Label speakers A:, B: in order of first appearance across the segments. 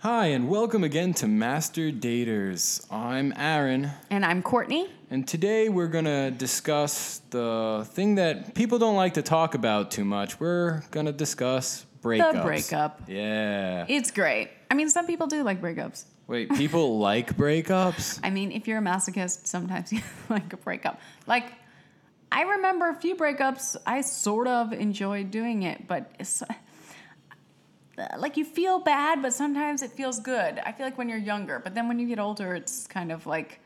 A: Hi, and welcome again to Master Daters. I'm Aaron,
B: And I'm Courtney.
A: and today we're gonna discuss the thing that people don't like to talk about too much. We're gonna discuss breakups.
B: The breakup.
A: Yeah.
B: It's great. I mean, some people do like breakups.
A: Wait, people like breakups?
B: I mean, if you're a masochist, sometimes you like a breakup. Like, I remember a few breakups. I sort of enjoyed doing it, but like you feel bad, but sometimes it feels good. I feel like when you're younger, but then when you get older, it's kind of like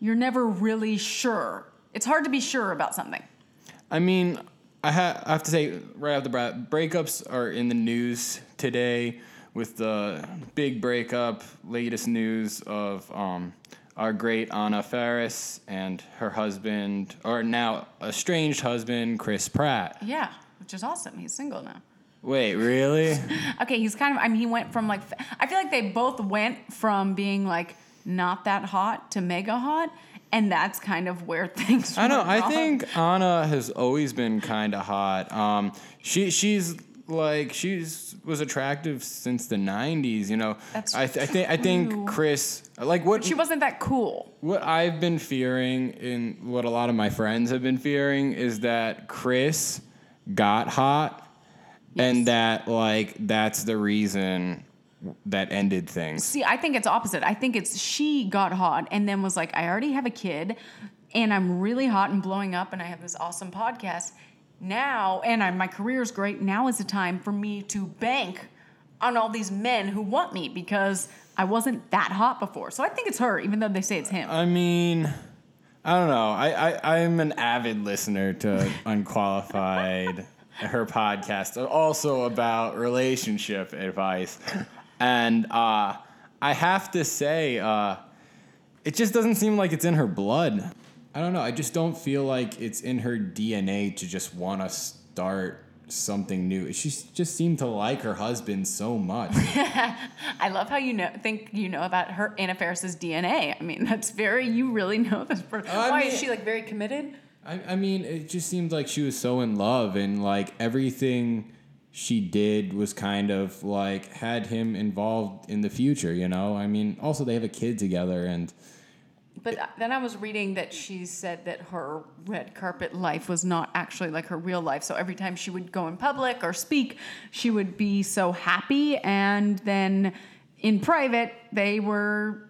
B: you're never really sure. It's hard to be sure about something.
A: I mean, I, ha- I have to say right off the bat, breakups are in the news today with the big breakup, latest news of um, our great Anna Faris and her husband, or now estranged husband, Chris Pratt.
B: Yeah, which is awesome. He's single now.
A: Wait, really?
B: Okay, he's kind of. I mean, he went from like. I feel like they both went from being like not that hot to mega hot, and that's kind of where things. Were.
A: I know. I
B: wrong.
A: think Anna has always been kind of hot. Um, she she's like she's was attractive since the '90s. You know.
B: That's
A: I, th- I think I think Chris like what
B: she wasn't that cool.
A: What I've been fearing, and what a lot of my friends have been fearing, is that Chris got hot, and that like that's the reason that ended things.
B: See, I think it's opposite. I think it's she got hot and then was like, I already have a kid, and I'm really hot and blowing up, and I have this awesome podcast now, and I, my career's great. Now is the time for me to bank on all these men who want me because I wasn't that hot before. So I think it's her, even though they say it's him.
A: I mean, I don't know. I, I I'm an avid listener to Unqualified, her podcast, also about relationship advice, and uh, I have to say, uh, it just doesn't seem like it's in her blood. I don't know. I just don't feel like it's in her DNA to just want to start something new. She just seemed to like her husband so much.
B: I love how you know think you know about her Anna Faris's DNA. I mean, that's very you really know this person.
A: I
B: Why
A: mean-
B: is she like very committed?
A: I, I mean, it just seemed like she was so in love, and like everything she did was kind of like had him involved in the future, you know? I mean, also they have a kid together, and
B: But then I was reading that she said that her red carpet life was not actually like her real life. So every time she would go in public or speak, she would be so happy. And then in private, they were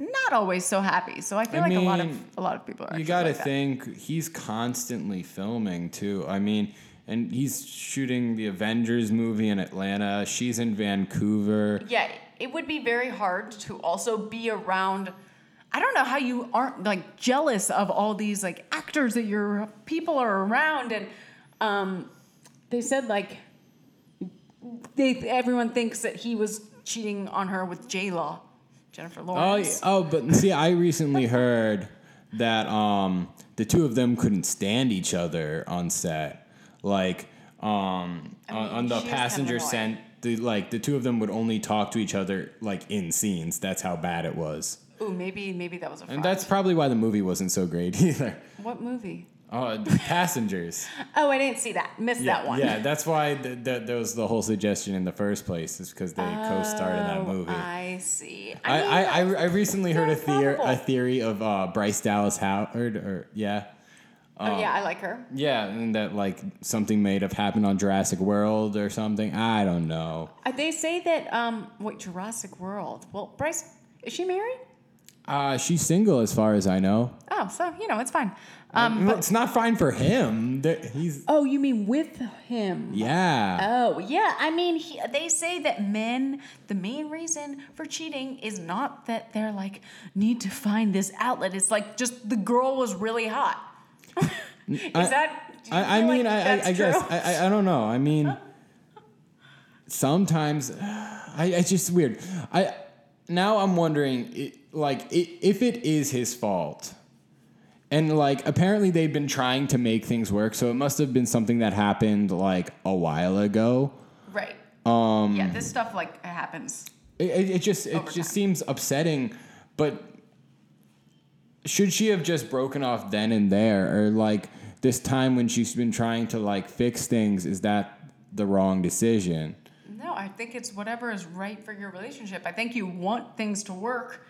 B: not always so happy. So I feel
A: I
B: like a lot of a lot of people are.
A: you got to
B: like
A: think he's constantly filming too. I mean, and he's shooting the Avengers movie in Atlanta. She's in Vancouver.
B: Yeah, it would be very hard to also be around. I don't know how you aren't like jealous of all these like actors that your people are around, and um, they said like they everyone thinks that he was cheating on her with J Law, Jennifer
A: Oh,
B: Lawrence.
A: yeah. oh, but see, I recently heard that um, the two of them couldn't stand each other on set. Like um, on,
B: mean,
A: on the
B: she kind of
A: passenger sent, the like the two of them would only talk to each other like in scenes. That's how bad it was,
B: Ooh, maybe maybe that was a.
A: and that's probably why the movie wasn't so great either.
B: what movie?
A: Oh, passengers.
B: Oh, I didn't see that. Missed
A: yeah,
B: that one.
A: yeah, that's why th- th- there was the whole suggestion in the first place is because they co-starred in that
B: Oh,
A: movie.
B: I see.
A: I,
B: mean,
A: I, I, I recently heard a,
B: very
A: theor- a theory of uh, Bryce Dallas Howard, or yeah,
B: oh yeah, I like her.
A: yeah, and that like something may have happened on Jurassic World or something. I don't know.
B: Uh, They say that um wait Jurassic World. Well, Bryce is she married?
A: Uh, she's single as far as I know.
B: Oh, so you know it's fine. Um,
A: Well, it's not fine for him. There- He's
B: oh, you mean with him?
A: yeah.
B: Oh, yeah. I mean, he, they say that men, the main reason for cheating is not that they're like need to find this outlet. It's like just the girl was really hot. is
A: I-
B: that? do you
A: I, I
B: feel like
A: mean, I, I,
B: that's
A: I guess
B: true?
A: I, I, I don't know. I mean, sometimes I, it's just weird. I now I'm wondering, it, like, it, if it is his fault, and like apparently they've been trying to make things work, so it must have been something that happened like a while ago.
B: right. Um. Yeah, this stuff like happens.
A: It, it, just it just
B: time.
A: seems upsetting, but should she have just broken off then and there, or like this time when she's been trying to like fix things? Is that the wrong decision?
B: No, I think it's whatever is right for your relationship. I think you want things to work,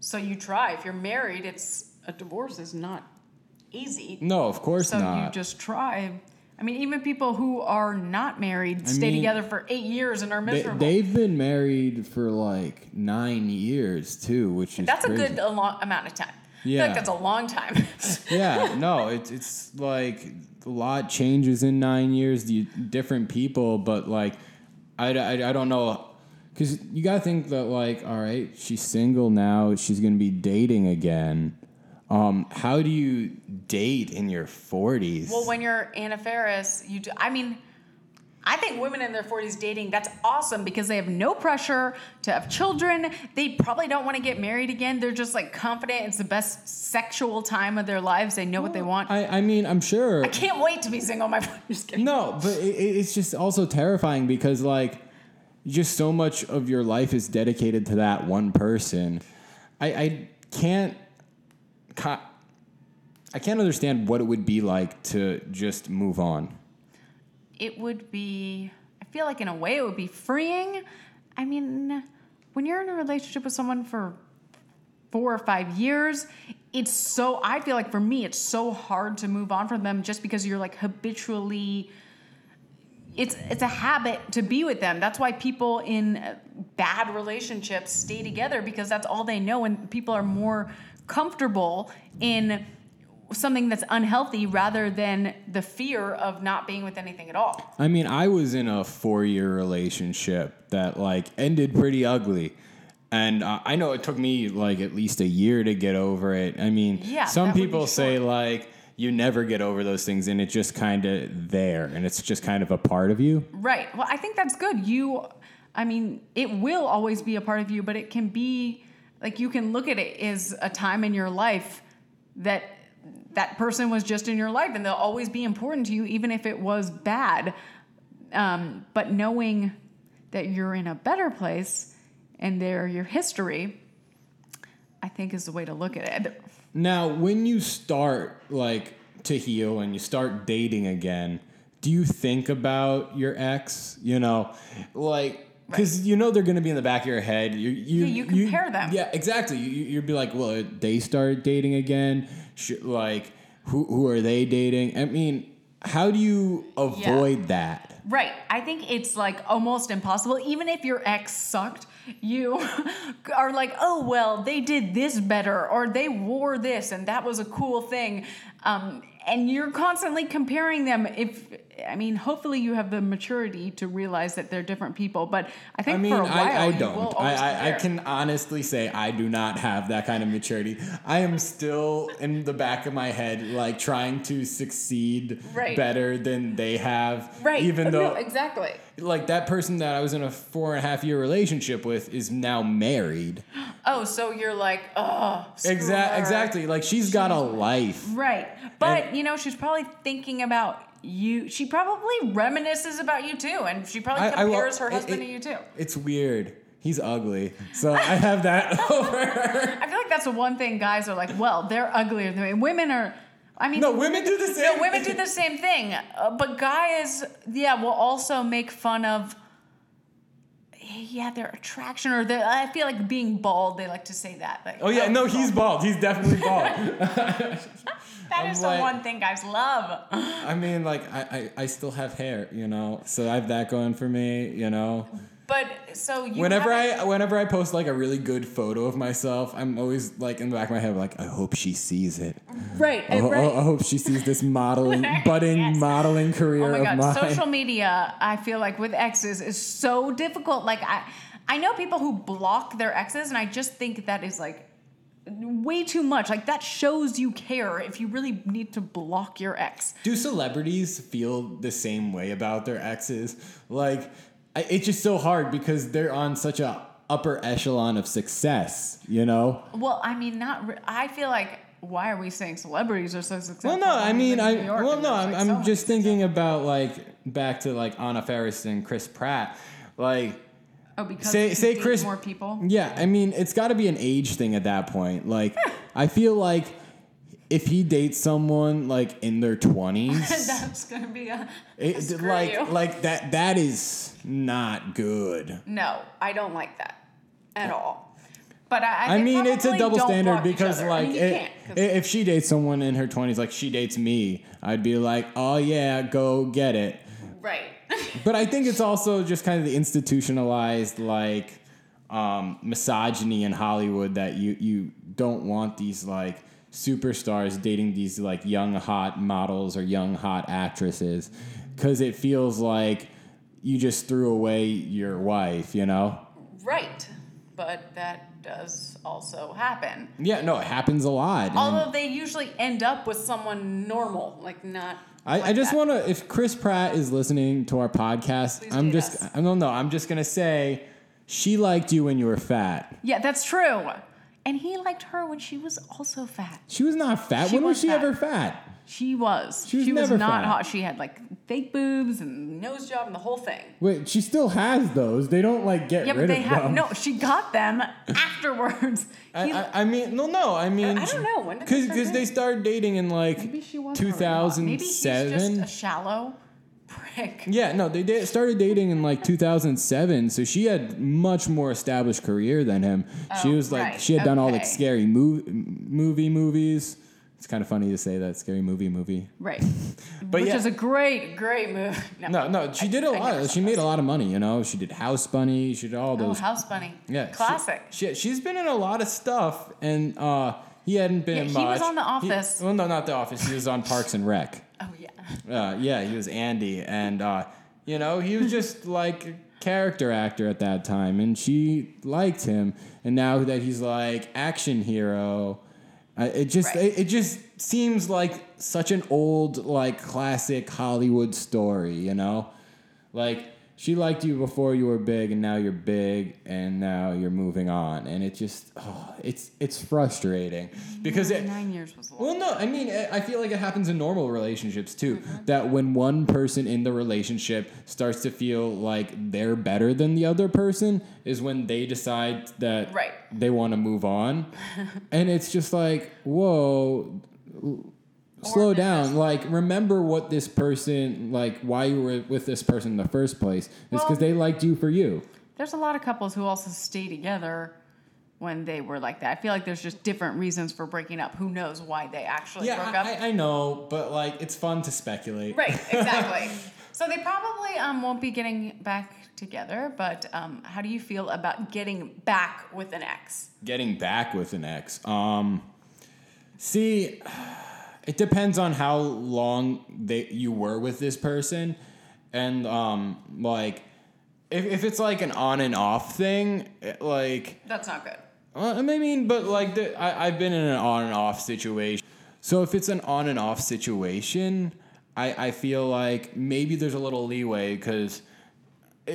B: so you try. If you're married, it's a divorce is not easy.
A: No, of course
B: So
A: not.
B: you just try. I mean, even people who are not married stay
A: mean,
B: together for eight years and are miserable.
C: they've been married for like nine years too, which is
B: that's a good a long amount of time. I feel
A: Yeah.
B: like that's a long time.
A: yeah, no, it's it's like a lot changes in nine years. You, different people, but like, I, I, I don't know, because you gotta think that like, all right, she's single now. She's gonna be dating again. Um, how do you date in your forties?
B: well, when you're Anna Faris, you do. I mean, I think women in their 40s dating, that's awesome because they have no pressure to have children. They probably don't want to get married again. They're just like confident. It's the best sexual time of their lives. They know what they want. I,
A: I, mean, I'm sure.
B: I can't wait to be single. My just kidding.
A: No, but it, it- it's just also terrifying because like just so much of your life is dedicated to that one person. I, I can't ca- I can't understand what it would be like to just move on.
B: It would be i feel like in a way it would be freeing. I mean when you're in a relationship with someone for four or five years it's so i feel like for me it's so hard to move on from them just because you're like habitually it's it's a habit to be with them. That's why people in uh, bad relationships stay together because that's all they know and people are more comfortable in something that's unhealthy rather than the fear of not being with anything at all
A: I mean, I was in a four year relationship that like ended pretty ugly. And uh, I know it took me like at least a year to get over it. I mean,
B: Yeah,
A: some
B: that would be
A: people say like you never get over those things and it's just kind of there and it's just kind of a part of you.
B: Right. Well, I think that's good. You, I mean, it will always be a part of you, but it can be like you can look at it as a time in your life that that person was just in your life and they'll always be important to you, even if it was bad. Um, but knowing that you're in a better place and they're your history, I think is the way to look at it.
A: Now, when you start like to heal and you start dating again, do you think about your ex? You know, like because you know they're gonna be in the back of your head. You you
B: Yeah, you compare them.
A: Yeah, exactly. You, you- you'd be like, well, they start dating again. Sh- like, who who are they dating? I mean, how do you avoid that?
B: Right. I think it's like almost impossible. Even if your ex sucked, you are like, oh, well, they did this better or they wore this and that was a cool thing. Um, and you're constantly comparing them. If, I mean, hopefully you have the maturity to realize that they're different people. But I think
A: I mean,
B: for a while,
A: I, I don't. I, I, I can honestly say I do not have that kind of maturity. I am still in the back of my head, like trying to succeed
B: Right.
A: better than they have.
B: Right.
A: Even
B: No,
A: though,
B: exactly.
A: like, that person that I was in a four and a half year relationship with is now married.
B: Oh, so you're like, oh,
A: Exactly. Exactly. Like, she's got a life.
B: Right. But,
A: And-
B: you know, she's probably thinking about you. She probably reminisces about you too. And she probably
A: I- I
B: compares her husband
A: it-
B: to you too.
A: It's weird. He's ugly. So I have that over.
B: I feel like that's the one thing guys are like, well, they're uglier than me. Women are, I mean,
A: No, women do the same.
B: no, women do the same thing. Uh, but guys, yeah, will also make fun of, yeah, their attraction or their, I feel like being bald, they like to say that. Like,
A: Oh yeah, no, he's bald. He's definitely bald.
B: That
A: I'm
B: is
A: like-
B: the one thing guys love.
A: I mean, like, I, I, I still have hair, you know, so I have that going for me, you know.
B: But so you
A: Whenever I, whenever I post like a really good photo of myself, I'm always like in the back of my head, like, I hope she sees it.
B: right,
A: I, ho-
B: right.
A: I hope she sees this modeling, budding
B: Yes.
A: modeling career
B: Oh my
A: of
B: god,
A: mine.
B: social media, I feel like with exes is so difficult. Like I I know people who block their exes and I just think that is like way too much. Like that shows you care if you really need to block your ex.
A: Do celebrities feel the same way about their exes? Like, I, it's just so hard because they're on such a upper echelon of success, you know.
B: Well, I mean not re- I feel like why are we saying celebrities are so successful?
A: Well, no, I mean, I
B: in New York
A: well, no, I'm,
B: like,
A: I'm
B: so
A: just thinking about like back to like Anna Faris and Chris Pratt, like.
B: Oh, because
A: say say Chris
B: more people.
A: Yeah, I mean it's got to be an age thing at that point. Like I feel like if he dates someone like in their twenties,
B: That's gonna be a,
A: it, like
B: you.
A: like that that is not good.
B: No, I don't like that at all. But I, I,
A: I mean, it's a double standard because, like,
B: I mean,
A: it- if she dates someone in her 20s, like she dates me, I'd be like, oh, yeah, go get it.
B: right.
A: But I think it's also just kind of the institutionalized, like, um, misogyny in Hollywood that you, you don't want these, like, superstars dating these, like, young, hot models or young, hot actresses because it feels like you just threw away your wife, you know?
B: right. But that does also happen.
A: Yeah, no, it happens a lot. and-
B: Although they usually end up with someone normal, like not.
A: I, I just want to, if Chris Pratt is listening to our podcast,
B: Please
A: I'm just,
B: us.
A: I don't know, I'm just going to say she liked you when you were fat.
B: Yeah, that's true. And he liked her when she was also fat.
A: She was not fat.
B: She
A: when was
B: was
A: she
B: fat.
A: ever fat?
B: She was.
A: She was never
B: not
A: fat.
B: hot. She had like fake boobs and nose job and the whole thing.
A: Wait, she still has those. They don't like get
B: Yeah, but
A: rid
B: they
A: of
B: have
A: them.
B: no. She got them afterwards.
A: I, I, I mean, no, no. I mean,
B: I don't know. When they
A: because
B: start
A: because they started dating in like
B: Maybe she was already hot. Maybe he's just
A: 2007.
B: a shallow prick.
A: Yeah, no, they da- started dating in like 2007, so she had much more established career than him. she
B: Oh,
A: was like,
B: right,
A: she had done all the
B: okay.
A: scary mo- movie movies. It's kind of funny to say that scary movie movie.
B: Right.
A: But
B: Which
A: yeah.
B: is a great, great movie.
A: No, no, she
B: I-
A: did a
B: I
A: lot. She made a lot of money. You know, she did House Bunny. She did all those
B: Oh,
A: those.
B: House Bunny.
A: yeah,
B: Classic.
A: She, she's been in a lot of stuff, and uh, he hadn't been
B: Yeah,
A: in
B: he
A: much.
B: was on The
A: He-
B: Office.
A: well, no, not The Office. He was on Parks and Rec.
B: oh yeah.
A: Uh, yeah, he was Andy, and uh, you know he was just like a character actor at that time, and she liked him. And now that he's like action hero, it just
B: Right.
A: it, it just seems like such an old like classic Hollywood story, you know, like. She liked you before you were big, and now you're big, and now you're moving on, and it just, oh, it's it's frustrating because it,
B: Nine years was lot.
A: well, no, I mean, I feel like it happens in normal relationships too. Mm-hmm. That when one person in the relationship starts to feel like they're better than the other person, is when they decide that
B: Right.
A: they want to move on. and it's just like, whoa, slow down. Like, remember what this person, like, why you were with this person in the first place. It's because
B: Well-
A: they liked you for you.
B: There's a lot of couples who also stay together when they were like that. I feel like there's just different reasons for breaking up. Who knows why they actually broke up?
A: I- I know, but like, it's fun to speculate.
B: Right, exactly. so they probably um, won't be getting back together, but um, how do you feel about getting back with an ex?
A: getting back with an ex. Um, see, it depends on how long they you were with this person, and um, like if if it's like an on and off thing, it- like
B: That's not good.
A: uh, I mean, but like the, I I've been in an on and off situation. So if it's an on and off situation, I I feel like maybe there's a little leeway because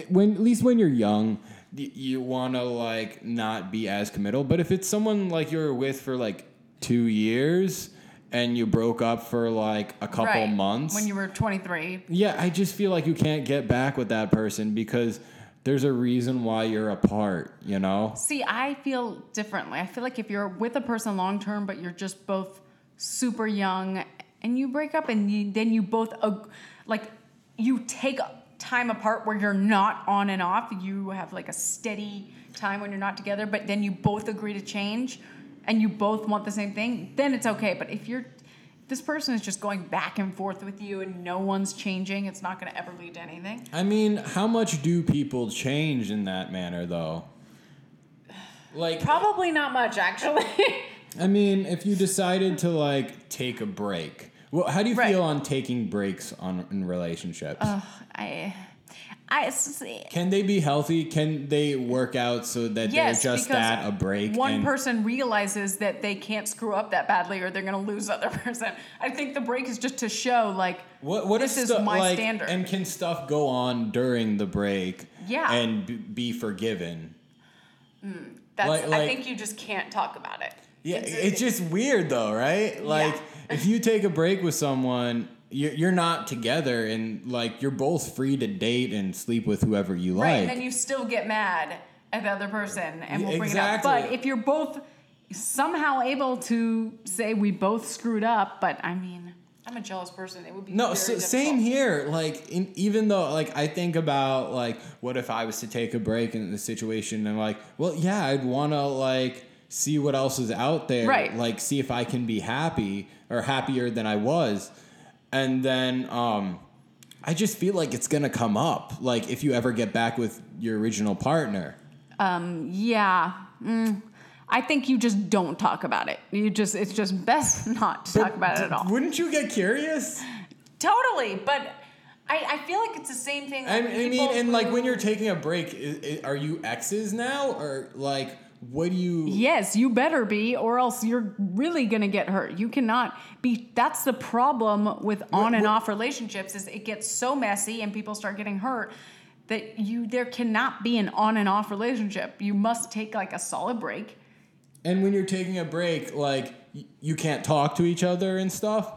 A: when at least when you're young, y- you want to like not be as committal. But if it's someone like you're with for like two years and you broke up for like a couple
B: right.
A: months,
B: When you were 23.
A: yeah, I just feel like you can't get back with that person because there's a reason why you're apart. You know.
B: See, I feel differently. I feel like if you're with a person long term, but you're just both super young, and you break up, and you, then you both ag- like you take time apart where you're not on and off. You have like a steady time when you're not together, but then you both agree to change, and you both want the same thing. Then it's okay. But if you're this person is just going back and forth with you and no one's changing, it's not going to ever lead to anything.
A: I mean, how much do people change in that manner, though? Like,
B: Probably not much, actually.
A: I mean, if you decided to like take a break, well, how do you
B: Right.
A: feel on taking breaks on in relationships?
B: Oh, I, I see. Eh.
A: Can they be healthy? Can they work out so that
B: Yes,
A: they're just that a break?
B: One person realizes that they can't screw up that badly, or they're going to lose the other person. I think the break is just to show, like,
A: What what
B: this is
A: stu-
B: my
A: like,
B: standard.
A: And can stuff go on during the break?
B: Yeah.
A: And b- be forgiven.
B: Hmm, that's.
A: like-
B: I think you just can't talk about it.
A: Yeah, it's, just weird though, right? Like
B: Yeah.
A: if you take a break with someone, you're, you're not together, and like you're both free to date and sleep with whoever you
B: right,
A: like.
B: and then you still get mad at the other person, and we'll bring it up. But if you're both somehow able to say we both screwed up, but I mean, I'm a jealous person. It would be
A: No, so, same here. Like, in, even though, like, I think about like, what if I was to take a break in the situation, and like, well, yeah, I'd want to like see what else is out there,
B: Right.
A: Like, see if I can be happy or happier than I was, and then um, I just feel like it's gonna come up. Like, if you ever get back with your original partner,
B: Yeah. Mm, I think you just don't talk about it. You just it's just best not to talk about it at all.
A: wouldn't you get curious?
B: Totally, but I, I feel like it's the same thing.
A: I,
B: like
A: I mean, and like when you're taking a break, i i are you exes now, or like, what do you?
B: Yes, you better be, or else you're really gonna get hurt. You cannot be. That's the problem with on and
A: what-
B: off relationships. Is it gets so messy and people start getting hurt that you there cannot be an on and off relationship. You must take like a solid break.
A: And when you're taking a break, like you can't talk to each other and stuff.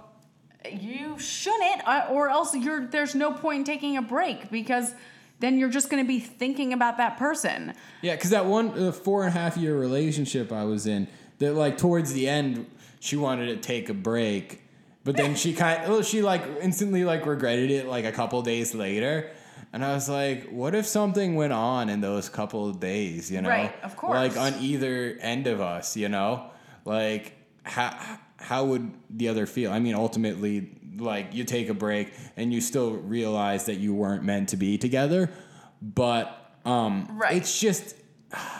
B: You shouldn't, uh, or else you're there's no point in taking a break because then you're just gonna be thinking about that person.
A: Yeah, because that one uh, four and a half year relationship I was in, that like towards the end, she wanted to take a break, but then she kind, well, she like instantly like regretted it like a couple days later. And I was like, what if something went on in those couple of days, you know?
B: Right, of course.
A: Like on either end of us, you know? Like, how, how would the other feel? I mean, ultimately, like, you take a break and you still realize that you weren't meant to be together. But um,
B: Right.
A: it's just,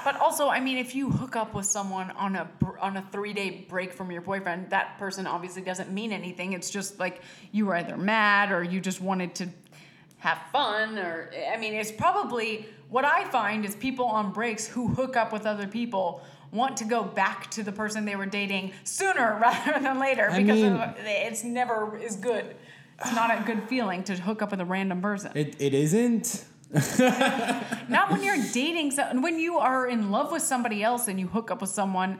B: But also, I mean, if you hook up with someone on a on a three day break from your boyfriend, that person obviously doesn't mean anything. It's just like you were either mad or you just wanted to have fun, or I mean, it's probably what I find is people on breaks who hook up with other people want to go back to the person they were dating sooner rather than later
A: I
B: because
A: mean-
B: of, it's never is good. It's not a good feeling to hook up with a random person.
A: it, it isn't.
B: Not when you're dating, so, when you are in love with somebody else and you hook up with someone.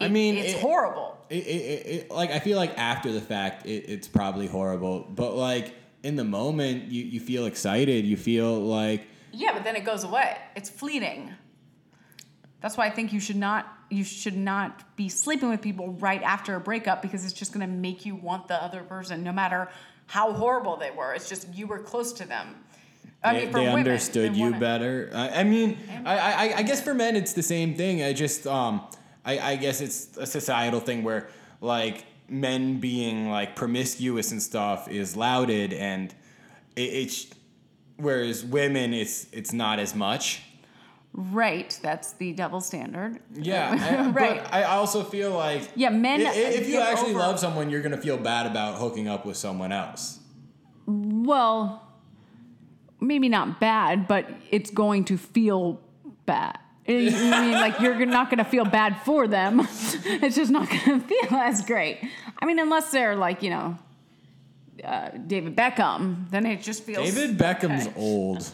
A: I mean,
B: it's
A: it-
B: horrible.
A: It, it, it, it, like I feel like after the fact, it, it's probably horrible. But like in the moment, you, you feel excited. You feel like
B: Yeah, but then it goes away. It's fleeting. That's why I think you should not you should not be sleeping with people right after a breakup because it's just going to make you want the other person, no matter how horrible they were. It's just you were close to them. I
A: they,
B: mean, for
A: they
B: women,
A: understood you
B: wanted-
A: better. I, I mean, I, I, I guess for men it's the same thing. I just um I, I guess it's a societal thing where like men being like promiscuous and stuff is lauded and it, it's whereas women it's it's not as much.
B: Right, that's the double standard.
A: Yeah, I,
B: right.
A: But I also feel like
B: Yeah, men
A: i- i- If you actually
B: over-
A: love someone, you're gonna feel bad about hooking up with someone else.
B: Well, maybe not bad, but it's going to feel bad. I mean, like you're not going to feel bad for them. It's just not going to feel as great. I mean, unless they're like you know uh, David Beckham, then it just feels.
A: David Beckham's
B: okay.
A: old.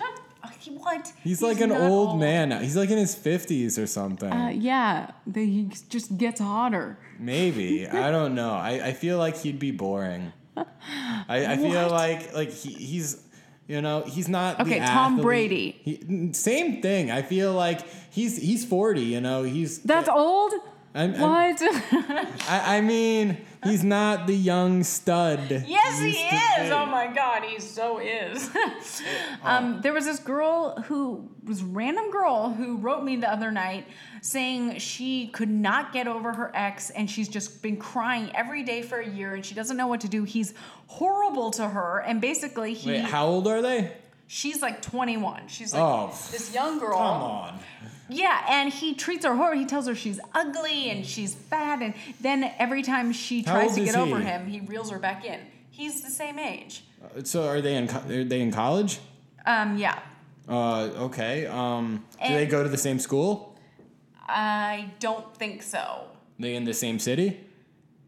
B: He- What?
A: He's, like an
B: not
A: old, man. now. He's like in his fifties or something.
B: Uh, yeah, the, he just gets hotter.
A: Maybe I don't know. I, I feel like he'd be boring. I, I feel like like he, he's you know he's not the
B: Okay, Tom
A: athlete.
B: Brady.
A: He, same thing. I feel like he's he's forty. You know he's
B: That's old.
A: I'm- I'm-
B: what?
A: I, I mean he's not the young stud.
B: Yes, he is. Oh my God, he so is. um, there was this girl who was random girl who wrote me the other night saying she could not get over her ex and she's just been crying every day for a year and she doesn't know what to do. He's horrible to her and basically he
A: Wait, how old are they?
B: she's like 21. She's like
A: Oh,
B: this young girl.
A: Come on.
B: Yeah, and he treats her horrible. He tells her she's ugly and she's fat, and then every time she
A: How
B: tries to get over
A: he?
B: him, he reels her back in. He's the same age.
A: So are they in co- are they in college?
B: Um, yeah.
A: Uh, okay. Um, do
B: And-
A: they go to the same school?
B: I don't think so.
A: They in the same city?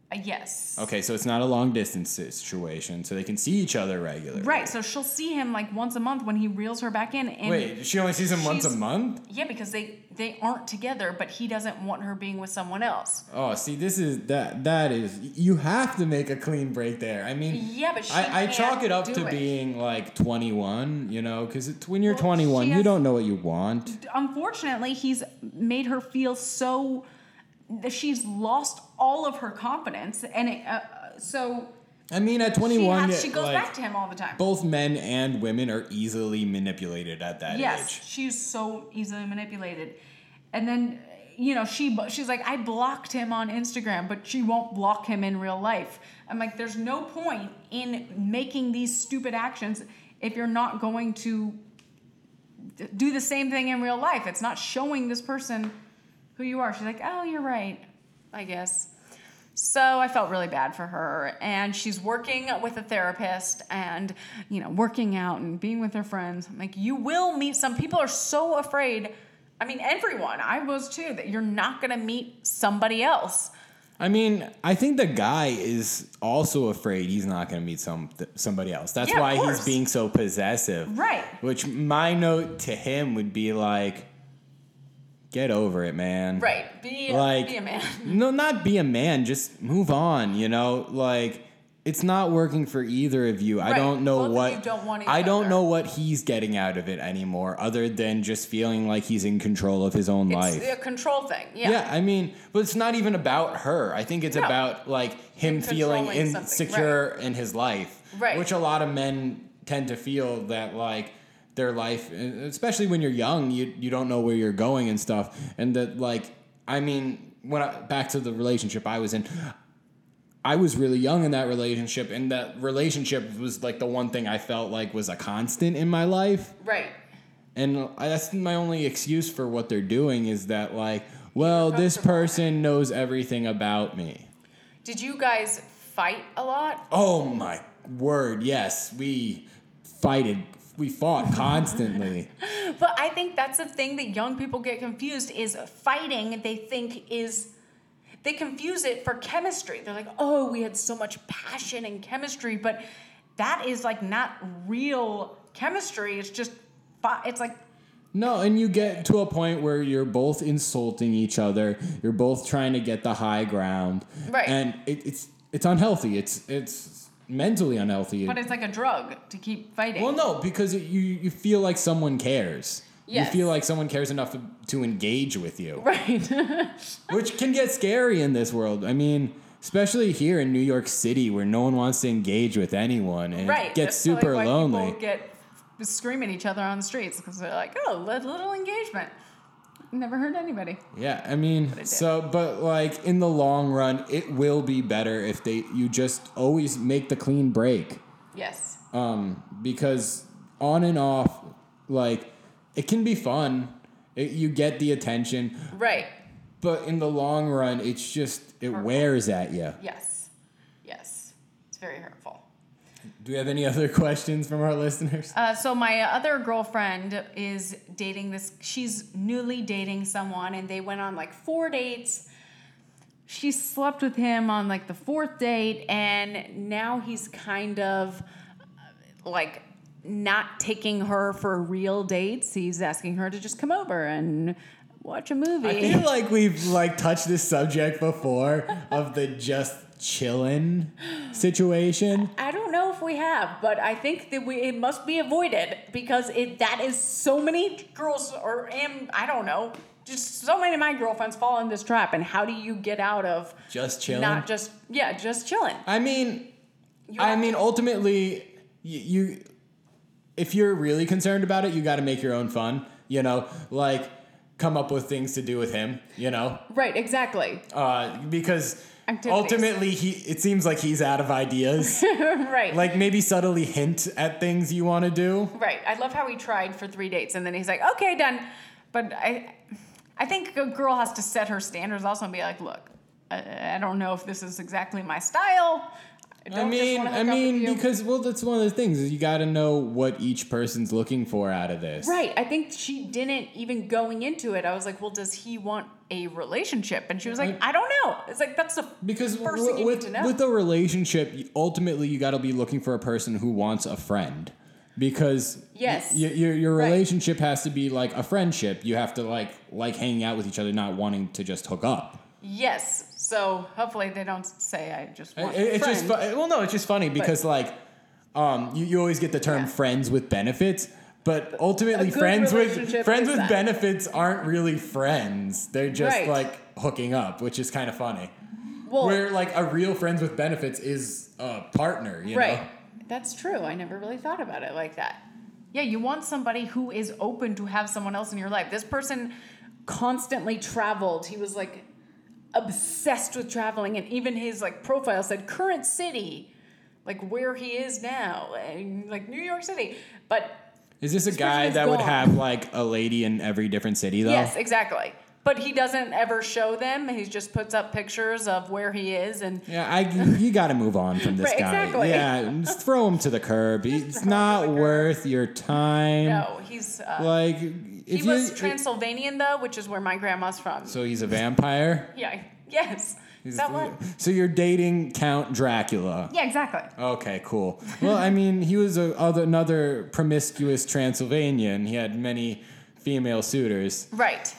B: Uh, yes.
A: Okay, so it's not a long distance situation, so they can see each other regularly.
B: Right, so she'll see him like once a month when he reels her back in. And
A: Wait, she only sees him once a
B: she's-
A: month?
B: Yeah, because they they aren't together, but he doesn't want her being with someone else.
A: Oh, see, this is that. That is, you have to make a clean break there. I mean,
B: Yeah, but she
A: I, I
B: can't
A: chalk it up
B: do
A: to
B: it.
A: being like 21, you know, because when you're
B: Well,
A: 21,
B: she
A: you
B: has-
A: don't know what you want.
B: Unfortunately, he's made her feel so she's lost all of her confidence, and it, uh, so
A: I mean, at
B: she,
A: 21,
B: has, she goes
A: like,
B: back to him all the time.
A: both men and women are easily manipulated at that
B: yes,
A: age.
B: she's so easily manipulated, and then you know she she's like I blocked him on Instagram, but she won't block him in real life. I'm like, there's no point in making these stupid actions if you're not going to do the same thing in real life. It's not showing this person who you are. She's like, oh, you're right, I guess. So I felt really bad for her. And she's working with a therapist and, you know, working out and being with her friends. I'm like, you will meet some people are so afraid. I mean, everyone, I was too, that you're not going to meet somebody else.
A: I mean, I think the guy is also afraid he's not going to meet some somebody else. That's
B: Yeah,
A: why he's being so possessive.
B: Right.
A: Which my note to him would be like, get over it, man.
B: Right. Be,
A: Like,
B: be a man.
A: no, not be a man. Just move on. You know, like it's not working for either of you. I don't know
B: Both
A: what
B: don't want
A: I don't know what he's getting out of it anymore, other than just feeling like he's in control of his own life.
B: It's a control thing. Yeah.
A: Yeah, I mean, but it's not even about her. I think it's
B: No.
A: about like him feeling insecure in his life,
B: Right.
A: Which a lot of men tend to feel that like their life, especially when you're young, you you don't know where you're going and stuff, and that like I mean, when I, back to the relationship I was in. I was really young in that relationship, and that relationship was like the one thing I felt like was a constant in my life.
B: Right.
A: And I- that's my only excuse for what they're doing is that like, well, this person knows everything about me.
B: Did you guys fight a lot?
A: Oh my word, yes, we fighted, we fought constantly.
B: But I think that's the thing that young people get confused is fighting they think is they confuse it for chemistry. They're like, "Oh, we had so much passion and chemistry," but that is like not real chemistry. It's just it's like
A: No, and you get to a point where you're both insulting each other. You're both trying to get the high ground,
B: Right.
A: And it, it's it's unhealthy. It's it's mentally unhealthy.
B: but it's like a drug to keep fighting.
A: Well, no, because it, you you feel like someone cares.
B: Yes.
A: You feel like someone cares enough to, to engage with you.
B: Right.
A: which can get scary in this world. I mean, especially here in New York City, where no one wants to engage with anyone, and
B: right.
A: it gets
B: That's
A: super
B: why
A: lonely.
B: People get screaming at each other on the streets because they're like, "Oh, li- little engagement." Never hurt anybody.
A: Yeah, I mean,
B: did.
A: so but like in the long run, it will be better if they you just always make the clean break,
B: Yes.
A: um, because on and off, like it can be fun. It, you get the attention,
B: Right.
A: but in the long run, it's just it wears at you.
B: Yes. Yes. It's very hurtful.
A: Do we have any other questions from our listeners?
B: Uh, so my other girlfriend is dating this. She's newly dating someone, and they went on like four dates. She slept with him on like the fourth date, and now he's kind of uh, like not taking her for real dates. He's asking her to just come over and watch a movie.
A: I feel like we've like touched this subject before of the just chillin' situation.
B: I don't know if we have, but I think that we it must be avoided because it that is so many girls or am I don't know, just so many of my girlfriends fall in this trap. And how do you get out of
A: Just chilling.
B: Not just yeah, just chilling.
A: I mean,
B: You
A: I mean,
B: to-
A: ultimately, you, you if you're really concerned about it, you got to make your own fun. You know, like come up with things to do with him. You know,
B: right, exactly.
A: uh, because. Ultimately, he it seems like he's out of ideas.
B: right.
A: like maybe subtly hint at things you want to do.
B: Right. I love how he tried for three dates and then he's like, okay, done. But I, I think a girl has to set her standards also and be like, look, I, I don't know if this is exactly my style. I,
A: I mean, I
B: hook up with
A: mean, because well, that's one of the things is you got to know what each person's looking for out of this.
B: Right. I think she didn't even going into it. I was like, well, does he want a relationship? And she was like, I don't know. It's like that's the
A: Because
B: first
A: w-
B: thing you
A: with
B: need to know.
A: with a relationship, ultimately you got to be looking for a person who wants a friend. Because
B: Yes.
A: y- your your
B: Right.
A: relationship has to be like a friendship. You have to like like hanging out with each other, not wanting to just hook up.
B: yes. So hopefully they don't say I just want
A: It- it's just fu- well, no, it's just funny because like um, you, you always get the term
B: Yeah.
A: friends with benefits, But ultimately, friends with friends with
B: that.
A: benefits aren't really friends. They're just
B: Right.
A: like hooking up, which is kind of funny.
B: Well,
A: Where like a real friends with benefits is a partner, you
B: right.
A: know.
B: That's true. I never really thought about it like that. Yeah, you want somebody who is open to have someone else in your life. This person constantly traveled. He was like obsessed with traveling, and even his like profile said current city, like where he is now, and, like New York City. But
A: Is this a guy that would have like a lady in every different city though?
B: yes, exactly. But he doesn't ever show them. He just puts up pictures of where he is, and
A: Yeah, I you got to move on from this
B: Right,
A: guy.
B: exactly.
A: Yeah, just throw him to the curb.
B: Him
A: not
B: curb.
A: worth your time.
B: no, he's. Uh,
A: Like
B: he was Transylvanian though, which is where my grandma's from.
A: so he's a vampire.
B: Yeah. Yes.
A: So you're dating Count Dracula.
B: Yeah, exactly.
A: Okay, cool. Well, I mean, he was a, other, another promiscuous Transylvanian. He had many female suitors.
B: Right.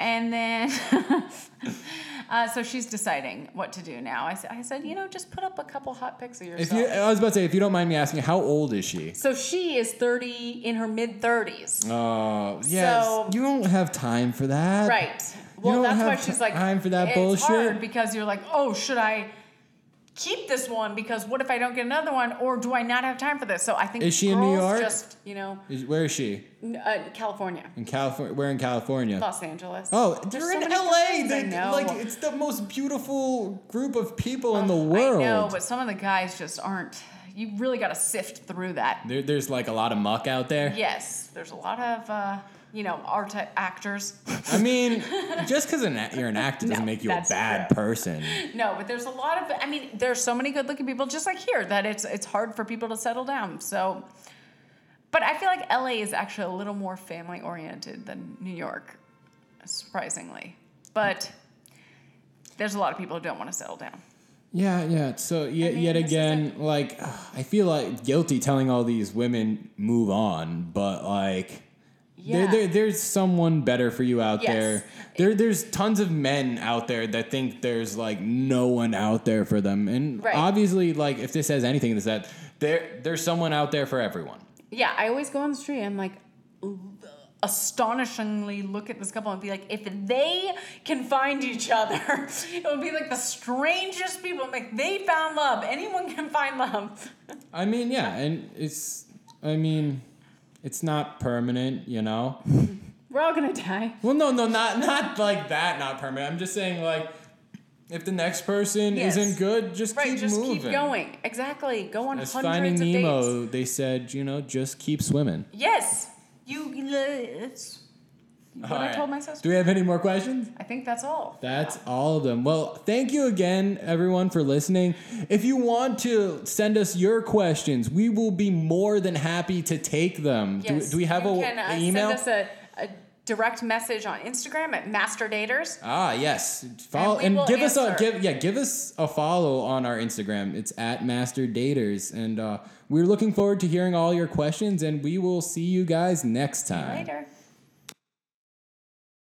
B: And then, uh, so she's deciding what to do now. I, sa- I said, you know, just put up a couple hot pics of yourself.
A: If you, I was about to say, if you don't mind me asking, how old is she?
B: so she is 30 in her mid 30s.
A: Oh, yes.
B: So-
A: you don't have time for that.
B: Right. Well,
A: don't
B: that's why she's like,
A: time for that
B: it's
A: bullshit?
B: hard because you're like, oh, should I keep this one because what if I don't get another one, or do I not have time for this? So I think
A: Is she in New York?
B: Just you know,
A: Is- Where is she?
B: uh, California,
A: In California. Where in California?
B: Los Angeles.
A: Oh,
B: There's
A: they're
B: so
A: in LA. They, like it's the most beautiful group of people in the world.
B: I know, but some of the guys just aren't. You really got to sift through that.
A: there, there's like a lot of muck out there.
B: Yes, there's a lot of uh, you know art actors.
A: I mean, just because you're an actor doesn't
B: No,
A: make you a bad
B: true.
A: person.
B: no, but there's a lot of. I mean, there's so many good-looking people, just like here, that it's it's hard for people to settle down. So, but I feel like LA is actually a little more family-oriented than New York, surprisingly. But there's a lot of people who don't want to settle down.
A: Yeah, yeah. So yet,
B: mean,
A: yet again, like I feel like guilty telling all these women move on, but like. There,
B: Yeah.
A: there, there's someone better for you out
B: Yes.
A: there. There, there's tons of men out there that think there's like no one out there for them, and
B: Right.
A: obviously, like if this has anything, is that there, there's someone out there for everyone.
B: Yeah, I always go on the street. I'm like, astonishingly look at this couple and be like, if they can find each other, it would be like the strangest people. I'm like, they found love. Anyone can find love.
A: I mean, yeah, and it's, I mean, it's not permanent, you know.
B: We're all gonna die.
A: Well, no, no, not not like that. Not permanent. I'm just saying, like, if the next person
B: Yes.
A: isn't good, just
B: Right,
A: keep
B: just
A: moving.
B: keep going. Exactly. Go on
A: As
B: hundreds
A: Finding
B: of dates.
A: Nemo, they said, you know, just keep swimming.
B: Yes. You. It's what I told my sister.
A: Do we have any more questions?
B: I think that's all.
A: That's all of them. Well, thank you again, everyone, for listening. If you want to send us your questions, we will be more than happy to take them.
B: Yes.
A: Do, do we have
B: you
A: a
B: can, uh,
A: email?
B: Send us a, a direct message on Instagram at Master Daters.
A: Ah, yes. Follow and,
B: will
A: give us a give yeah, give us a follow on our Instagram. It's at Master Daters, and uh, we're looking forward to hearing all your questions. And we will see you guys next time.
B: Later.